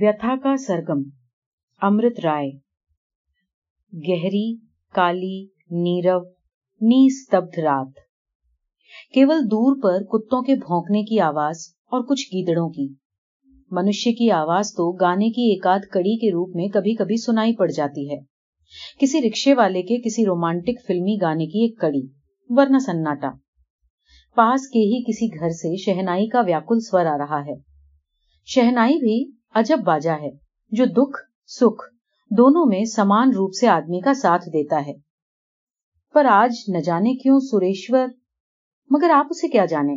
ویتھا کا سرگم، امرت رائے۔ گہری، کالی، نیرو، نیستبد رات۔ کیول دور پر کتوں کے بھونکنے کی آواز اور کچھ گیدڑوں کی۔ منشیہ کی آواز تو گانے کی ایکاد کڑی کے روپ میں کبھی کبھی سنائی پڑ جاتی ہے۔ کسی رکشے والے کے کسی رومانٹک فلمی گانے کی ایک کڑی، ورنہ سناٹا۔ پاس کے ہی کسی گھر سے شہنائی کا ویاکل سور آ رہا ہے۔ شہنائی بھی عجب باجا ہے، جو دکھ، سکھ، دونوں میں سمان روپ سے آدمی کا ساتھ دیتا ہے۔ پر آج نہ جانے کیوں سریشور؟ مگر آپ اسے کیا جانے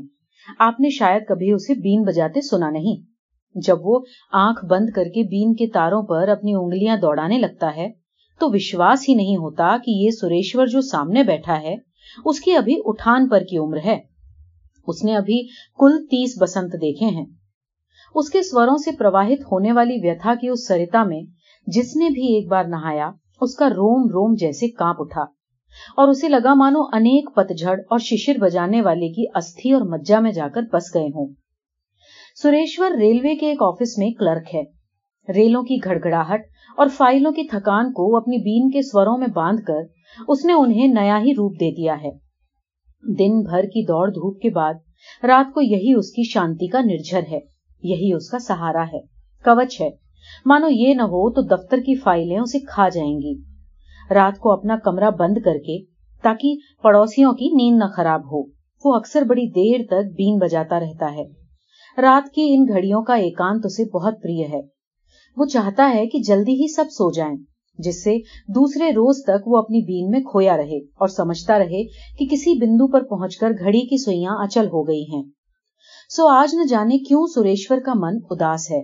آپ نے شاید کبھی اسے بین بجاتے سنا نہیں۔ جب وہ آنکھ بند کر کے بین کے تاروں پر اپنی انگلیاں دوڑانے لگتا ہے، تو وشواس ہی نہیں ہوتا کہ یہ سریشور جو سامنے بیٹھا ہے، اس کی ابھی اٹھان پر کی عمر ہے۔ اس نے ابھی کل تیس بسنت دیکھے ہیں۔ اس کے سوروں سے پرواہت ہونے والی ویتھا کی اس سرتا میں جس نے بھی ایک بار نہایا، اس کا روم روم جیسے کانپ اٹھا۔ اور اسے لگا، مانو، انیک پتجھڑ اور ششر بجانے والے کی استھی اور مجا میں جا کر بس گئے ہوں۔ سریشور ریلوے کے ایک آفس میں کلرک ہے۔ ریلوں کی گھڑ گڑاہٹ اور فائلوں کی تھکان کو اپنی بین کے سوروں میں باندھ کر اس نے انہیں نیا ہی روپ دے دیا ہے۔ دن بھر کی دوڑ دھوپ کے بعد رات کو یہی اس کی شانتی کا نرجر ہے۔ یہی اس کا سہارا ہے۔ کوچ ہے۔ مانو یہ نہ ہو تو دفتر کی فائلیں اسے کھا جائیں گی۔ رات کو اپنا کمرہ بند کر کے تاکہ پڑوسیوں کی نیند نہ خراب ہو۔ وہ اکثر بڑی دیر تک بین بجاتا رہتا ہے۔ رات کی ان گھڑیوں کا ایکانت اسے بہت پری ہے۔ وہ چاہتا ہے کہ جلدی ہی سب سو جائیں، جس سے دوسرے روز تک وہ اپنی بین میں کھویا رہے اور سمجھتا رہے کہ کسی بندو پر پہنچ کر گھڑی کی سوئیاں اچل ہو گئی ہیں۔ سو آج نہ جانے کیوں سریشور کا من اداس ہے۔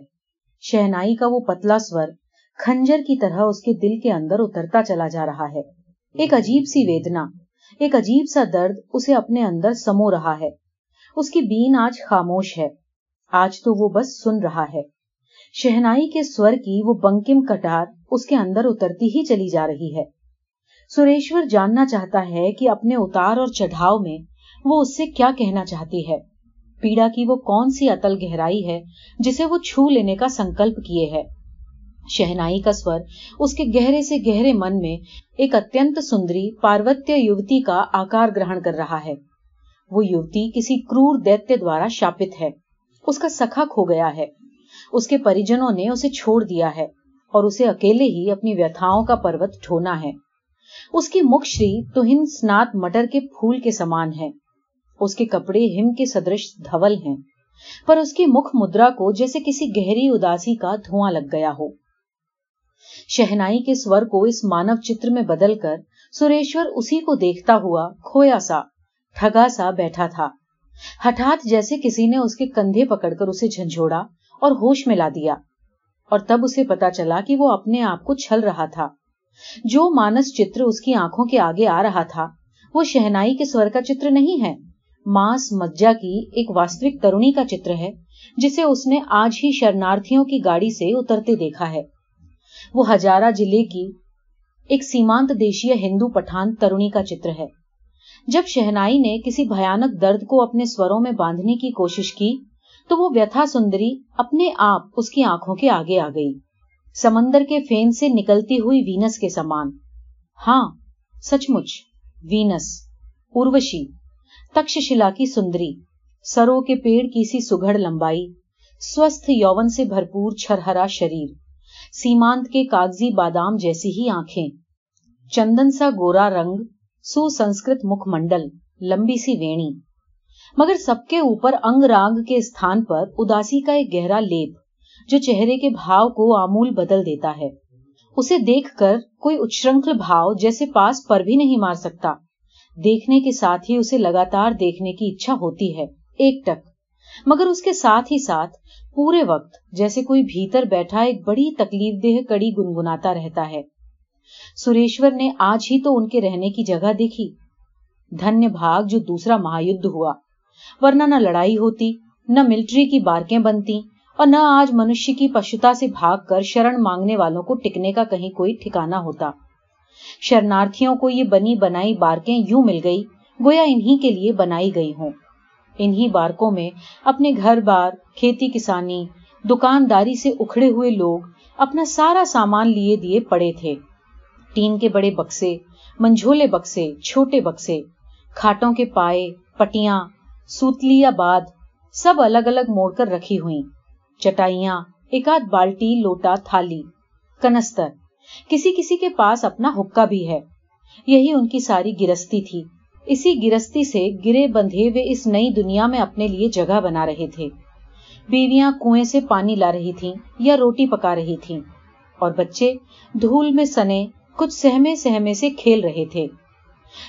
شہنائی کا وہ پتلا سور کنجر کی طرح اس کے دل کے اندر اترتا چلا جا رہا ہے۔ ایک عجیب سی ویدنا، ایک عجیب سا درد اسے اپنے اندر سمو رہا ہے۔ اس کی بین آج خاموش ہے۔ آج تو وہ بس سن رہا ہے۔ شہنائی کے سور کی وہ بنکم کٹار اس کے اندر اترتی ہی چلی جا رہی ہے۔ سریشور جاننا چاہتا ہے کہ اپنے اتار اور چڑھاؤ میں وہ اس سے کیا کہنا چاہتی ہے۔ پیڑا کی وہ کون سی اتل گہرائی ہے جسے وہ چھو لینے کا سنکلپ کیے ہے۔ شہنائی کا سور اس کے گہرے سے گہرے من میں ایک اتنت سندری پاروتیہ یوتی کا آکار گرہن کر رہا ہے۔ وہ یوتی کسی کرور دیتے دوارا شاپت ہے۔ اس کا سکھا کھو گیا ہے۔ اس کے پریجنوں نے اسے چھوڑ دیا ہے اور اسے اکیلے ہی اپنی ویتھاؤں کا پروت ٹھونا ہے۔ اس کی مکشری توہن سنات مٹر کے پھول کے سمان ہے۔ اس کے کپڑے ہم کے سدرش دھول ہیں۔ پر اس کے مکھ مدرا کو جیسے کسی گہری اداسی کا دھواں لگ گیا ہو۔ شہنائی کے سور کو اس مانو چتر میں بدل کر سریشور اسی کو دیکھتا ہوا کھویا سا، ٹھگا سا بیٹھا تھا۔ ہٹھات جیسے کسی نے اس کے کندھے پکڑ کر اسے جھنجھوڑا اور ہوش میں لا دیا۔ اور تب اسے پتا چلا کہ وہ اپنے آپ کو چھل رہا تھا۔ جو مانس چتر اس کی آنکھوں کے آگے آ رہا تھا، وہ شہنائی کے سور کا چتر نہیں ہے۔ ماس مجا کی ایک واستوک ترونی کا چتر ہے، جسے اس نے آج ہی شرنارتھیوں کی گاڑی سے اترتے دیکھا ہے۔ وہ ہزارہ ضلع کی ایک سیمانت دیشی ہندو پٹھان ترونی کا چتر ہے۔ جب شہنائی نے کسی بھیانک درد کو اپنے سوروں میں باندھنے کی کوشش کی، تو وہ ویتھا سندری اپنے آپ اس کی آنکھوں کے آگے آ گئی۔ سمندر کے فین سے نکلتی ہوئی وینس کے سامان۔ ہاں سچ مچ وینس، اروشی۔ تکشلا کی سندری سرو کے پیڑ کی سی سگڑ لمبائی سوستھ یون سے بھرپور چھرہرا شریر سیمانت کے کاغذی بادام جیسی ہی آنکھیں چندن سا گورا رنگ سو سنسکرت مکھ منڈل لمبی سی ویڑی مگر سب کے اوپر انگ رانگ کے استھان پر اداسی کا ایک گہرا لیپ جو چہرے کے بھاؤ کو آمول بدل دیتا ہے اسے دیکھ کر کوئی اچھرنکل بھاؤ جیسے پاس پر بھی نہیں مار سکتا دیکھنے کے ساتھ ہی اسے لگاتار دیکھنے کی اچھا ہوتی ہے، ایک ٹک۔ مگر اس کے ساتھ ہی ساتھ، پورے وقت جیسے کوئی بھیتر بیٹھا ایک بڑی تکلیف دہ کڑی گنگناتا رہتا ہے۔ سریشور نے آج ہی تو ان کے رہنے کی جگہ دیکھی۔ دھنیہ بھاگ جو دوسرا مہا یدھ ہوا۔ ورنہ نہ لڑائی ہوتی، نہ ملٹری کی بارکیں بنتی اور نہ آج منشی کی پشوتا سے بھاگ کر شرن مانگنے والوں کو ٹکنے کا کہیں کوئی ٹھکانا ہوتا۔ شرنارتھیوں کو یہ بنی بنائی بارکیں یوں مل گئی، گویا انہی کے لیے بنائی گئی ہوں۔ انہی بارکوں میں اپنے گھر بار، کھیتی کسانی، دکانداری سے اکھڑے ہوئے لوگ اپنا سارا سامان لیے دیے پڑے تھے۔ ٹین کے بڑے بکسے، منجھولے بکسے، چھوٹے بکسے، کھاٹوں کے پائے، پٹیاں سوتلی باد، سب الگ الگ موڑ کر رکھی ہوئی چٹائیاں، ایک آدھ بالٹی، لوٹا، تھالی، کنستر۔ کسی کسی کے پاس اپنا حکا بھی ہے۔ یہی ان کی ساری گرستی تھی۔ اسی گرستی سے گرے بندھے وے اس نئی دنیا میں اپنے لیے جگہ بنا رہے تھے۔ بیویاں کنویں سے پانی لا رہی تھیں یا روٹی پکا رہی تھیں۔ اور بچے دھول میں سنے، کچھ سہمے سہمے سے کھیل رہے تھے۔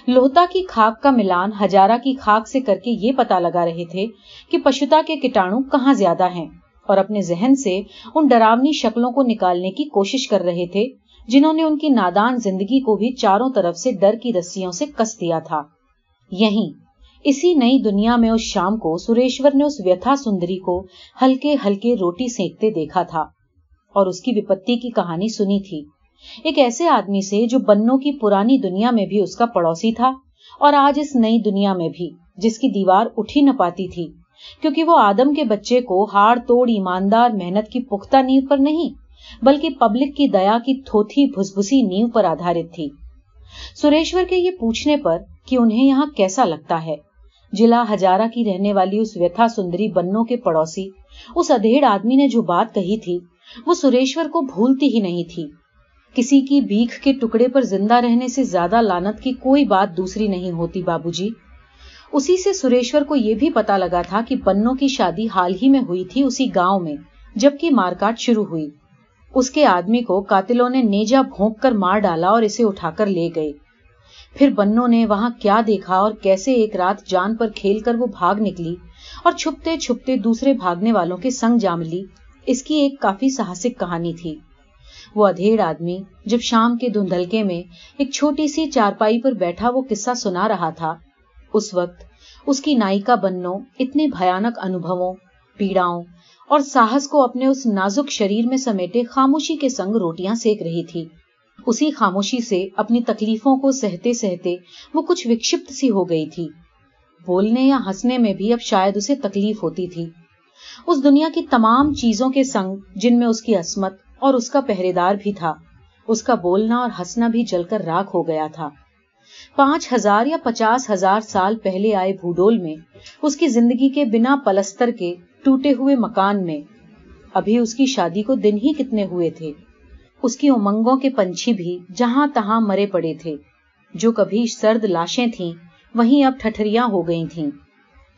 لوہتا کی خاک کا ملان ہزارہ کی خاک سے کر کے یہ پتا لگا رہے تھے کہ پشوتا کے کٹاڑوں کہاں زیادہ ہیں۔ اور اپنے ذہن سے ان ڈراونی شکلوں کو نکالنے کی کوشش کر رہے تھے۔ جنہوں نے ان کی نادان زندگی کو بھی چاروں طرف سے ڈر کی رسیوں سے کس دیا تھا۔ یہیں، اسی نئی دنیا میں اس شام کو سریشور نے اس ویتھا سندری کو ہلکے ہلکے روٹی سینکتے دیکھا تھا اور اس کی وپتی کی کہانی سنی تھی۔ ایک ایسے آدمی سے جو بنوں کی پرانی دنیا میں بھی اس کا پڑوسی تھا اور آج اس نئی دنیا میں بھی، جس کی دیوار اٹھی نہ پاتی تھی، کیونکہ وہ آدم کے بچے کو ہار توڑ ایماندار محنت کی پختہ نیو پر نہیں بلکہ پبلک کی دیا کی تھوتھی بھسبسی نیو پر آدھارت تھی۔ سریشور کے یہ پوچھنے پر کہ انہیں یہاں کیسا لگتا ہے؟ جلا ہزارہ کی رہنے والی اس ویتھا سندری بنوں کے پڑوسی، اس ادھیڑ آدمی نے جو بات کہی تھی، وہ سریشور کو بھولتی ہی نہیں تھی۔ کسی کی بیخ کے ٹکڑے پر زندہ رہنے سے زیادہ لانت کی کوئی بات دوسری نہیں ہوتی بابو جی اسی سے سریشور کو یہ بھی پتا لگا تھا کہ بنوں کی شادی حال ہی میں ہوئی تھی اسی گاؤں میں، جبکہ مارکاٹ شروع ہوئی۔ اس کے آدمی کو قاتلوں نے نیجا بھونک کر مار ڈالا اور اسے اٹھا کر لے گئے۔ پھر بنوں نے وہاں کیا دیکھا اور کیسے ایک رات جان پر کھیل کر وہ بھاگ نکلی اور چھپتے چھپتے دوسرے بھاگنے والوں کے سنگ جام لی۔ اس کی ایک کافی ساہسک کہانی تھی۔ وہ ادھیڑ آدمی جب شام کے دھندلکے میں ایک چھوٹی سی چارپائی پر بیٹھا وہ قصہ سنا رہا تھا۔ اس وقت اس کی نائکا بنوں اتنے بھیانک انوبھووں، پیڑاؤں اور ساہس کو اپنے اس نازک شریر میں سمیٹے خاموشی کے سنگ روٹیاں سیک رہی تھی۔ اسی خاموشی سے اپنی تکلیفوں کو سہتے سہتے وہ کچھ وکشپت سی ہو گئی تھی۔ بولنے یا ہنسنے میں بھی اب شاید اسے تکلیف ہوتی تھی۔ اس دنیا کی تمام چیزوں کے سنگ جن میں اس کی عصمت اور اس کا پہرے دار بھی تھا، اس کا بولنا اور ہنسنا بھی جل کر راک ہو گیا تھا۔ پانچ ہزار یا پچاس ہزار سال پہلے آئے بھوڈول میں اس کی زندگی کے بنا پلستر کے ٹوٹے ہوئے مکان میں۔ ابھی اس کی شادی کو دن ہی کتنے ہوئے تھے۔ اس کی امنگوں کے پنچھی بھی جہاں تہاں مرے پڑے تھے۔ جو کبھی سرد لاشیں تھیں، وہیں اب ٹھٹریاں ہو گئی تھیں۔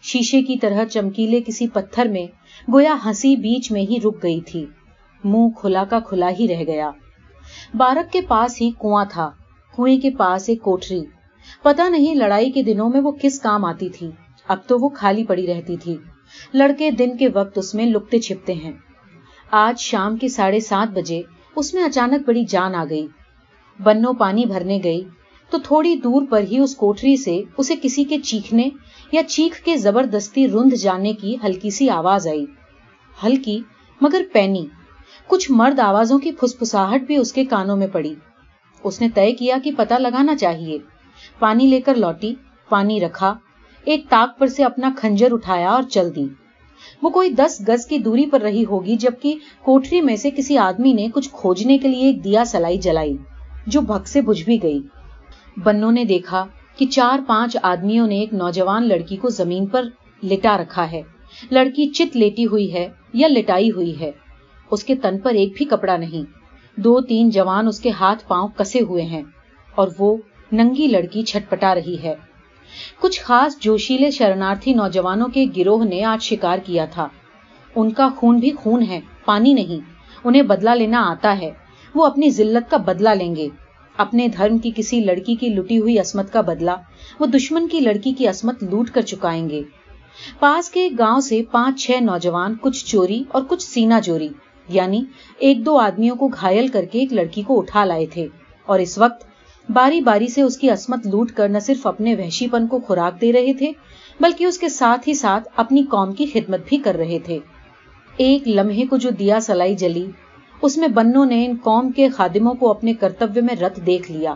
شیشے کی طرح چمکیلے کسی پتھر میں گویا ہنسی بیچ میں ہی رک گئی تھی۔ منہ کھلا کا کھلا ہی رہ گیا۔ بارک کے پاس ہی کنواں تھا۔ کنویں کے پاس ایک کوٹری پتہ نہیں لڑائی کے دنوں میں وہ کس کام آتی تھی۔ اب تو وہ خالی پڑی رہتی تھی۔ لڑکے دن کے وقت اس میں لکتے چھپتے ہیں۔ آج شام کے ساڑھے سات بجے اس میں اچانک بڑی جان آ گئی۔ بنو پانی بھرنے گئی۔ تو تھوڑی دور پر ہی اس کوٹری سے اسے کسی کے چیخنے یا چیخ کے زبردستی رند جانے کی ہلکی سی آواز آئی۔ ہلکی مگر پینی۔ کچھ مرد آوازوں کی پھسپساہٹ بھی اس کے کانوں میں پڑی۔ اس نے طے کیا کہ پتہ لگانا چاہیے۔ پانی لے کر لوٹی، پانی رکھا۔ ایک تاک پر سے اپنا کھنجر اٹھایا اور چل دی۔ وہ کوئی دس گز کی دوری پر رہی ہوگی جبکہ کوٹری میں سے کسی آدمی نے کچھ کھوجنے کے لیے ایک دیا سلائی جلائی، جو بھگ سے بجھ بھی گئی۔ بنوں نے دیکھا کہ چار پانچ آدمیوں نے ایک نوجوان لڑکی کو زمین پر لٹا رکھا ہے۔ لڑکی چت لیٹی ہوئی ہے یا لٹائی ہوئی ہے۔ اس کے تن پر ایک بھی کپڑا نہیں۔ دو تین جوان اس کے ہاتھ پاؤں کسے ہوئے ہیں اور وہ ننگی لڑکی چھٹپٹا رہی ہے۔ کچھ خاص جوشیلے شرنارتھی نوجوانوں کے گروہ نے آج شکار کیا تھا۔ ان کا خون بھی خون ہے، پانی نہیں۔ انہیں بدلہ لینا آتا ہے۔ وہ اپنی ذلت کا بدلہ لیں گے۔ اپنے دھرم کی کسی لڑکی کی لٹی ہوئی عصمت کا بدلہ، وہ دشمن کی لڑکی کی عصمت لوٹ کر چکائیں گے۔ پاس کے گاؤں سے پانچ چھ نوجوان، کچھ چوری اور کچھ سینا چوری یعنی ایک دو آدمیوں کو گھائل کر کے ایک لڑکی کو اٹھا لائے تھے۔ اور اس وقت باری باری سے اس کی عصمت لوٹ کر نہ صرف اپنے وحشی پن کو خوراک دے رہے تھے، بلکہ اس کے ساتھ ہی ساتھ اپنی قوم کی خدمت بھی کر رہے تھے۔ ایک لمحے کو جو دیا سلائی جلی، اس میں بنوں نے ان قوم کے خادموں کو اپنے کرتویہ میں رت دیکھ لیا۔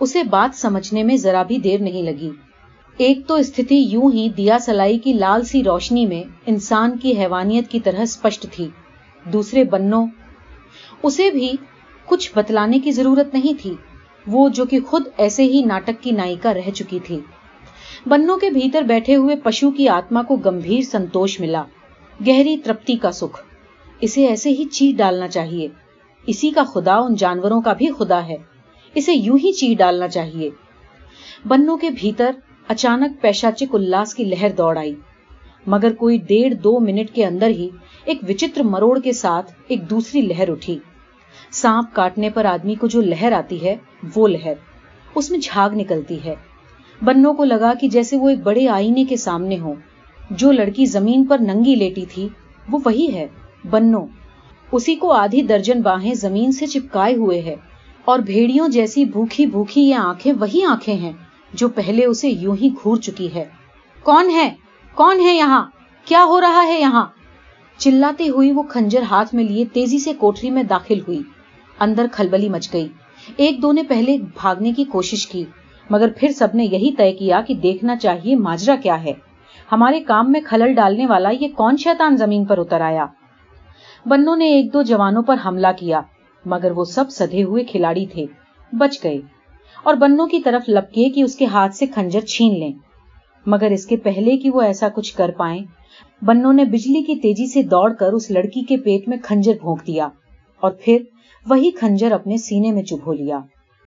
اسے بات سمجھنے میں ذرا بھی دیر نہیں لگی۔ ایک تو استھتی یوں ہی دیا سلائی کی لال سی روشنی میں انسان کی حیوانیت کی طرح اسپشٹ تھی۔ دوسرے بنوں اسے بھی کچھ بتلانے کی ضرورت نہیں تھی۔ وہ جو کہ خود ایسے ہی ناٹک کی نائکا رہ چکی تھی۔ بنوں کے بھیتر بیٹھے ہوئے پشو کی آتما کو گمبھیر سنتوش ملا۔ گہری ترپتی کا سکھ۔ اسے ایسے ہی چیٹ ڈالنا چاہیے۔ اسی کا خدا ان جانوروں کا بھی خدا ہے۔ اسے یوں ہی چیٹ ڈالنا چاہیے۔ بنوں کے بھیتر اچانک پیشاچک الاس کی لہر دوڑ آئی۔ مگر کوئی ڈیڑھ دو منٹ کے اندر ہی ایک وچتر مروڑ کے ساتھ ایک دوسری لہر اٹھی۔ سانپ کاٹنے پر آدمی کو جو لہر آتی ہے، وہ لہر۔ اس میں جھاگ نکلتی ہے۔ بنوں کو لگا کہ جیسے وہ ایک بڑے آئینے کے سامنے ہو جو لڑکی زمین پر ننگی لیٹی تھی، وہ وہی ہے، بنو۔ اسی کو آدھی درجن باہیں زمین سے چپکائے ہوئے ہے۔ اور بھیڑیوں جیسی بھوکھی بھوکھی یہ آنکھیں وہی آنکھیں ہیں، جو پہلے اسے یوں ہی گھور چکی ہے۔ کون ہے؟ کون ہے یہاں؟ کیا ہو رہا ہے یہاں؟ چلاتی ہوئی وہ کھنجر ہاتھ میں لیے تیزی سے کوٹری میں داخل ہوئی۔ اندر کھلبلی مچ گئی۔ ایک دو نے پہلے بھاگنے کی کوشش کی، مگر پھر سب نے یہی طے کیا کہ دیکھنا چاہیے ماجرا کیا ہے۔ ہمارے کام میں کھلل ڈالنے والا یہ کون شیطان زمین پر اتر آیا؟ بنوں نے ایک دو جوانوں پر حملہ کیا، مگر وہ سب سدھے ہوئے کھلاڑی تھے، بچ گئے۔ اور بنوں کی طرف لپکے کہ اس کے ہاتھ سے کھنجر چھین لیں۔ مگر اس کے پہلے کہ وہ ایسا کچھ کر پائیں بنوں نے بجلی کی تیزی سے دوڑ کر اس لڑکی کے پیٹ میں کھنجر بھونک دیا۔ اور پھر وہی خنجر اپنے سینے میں چبھو لیا۔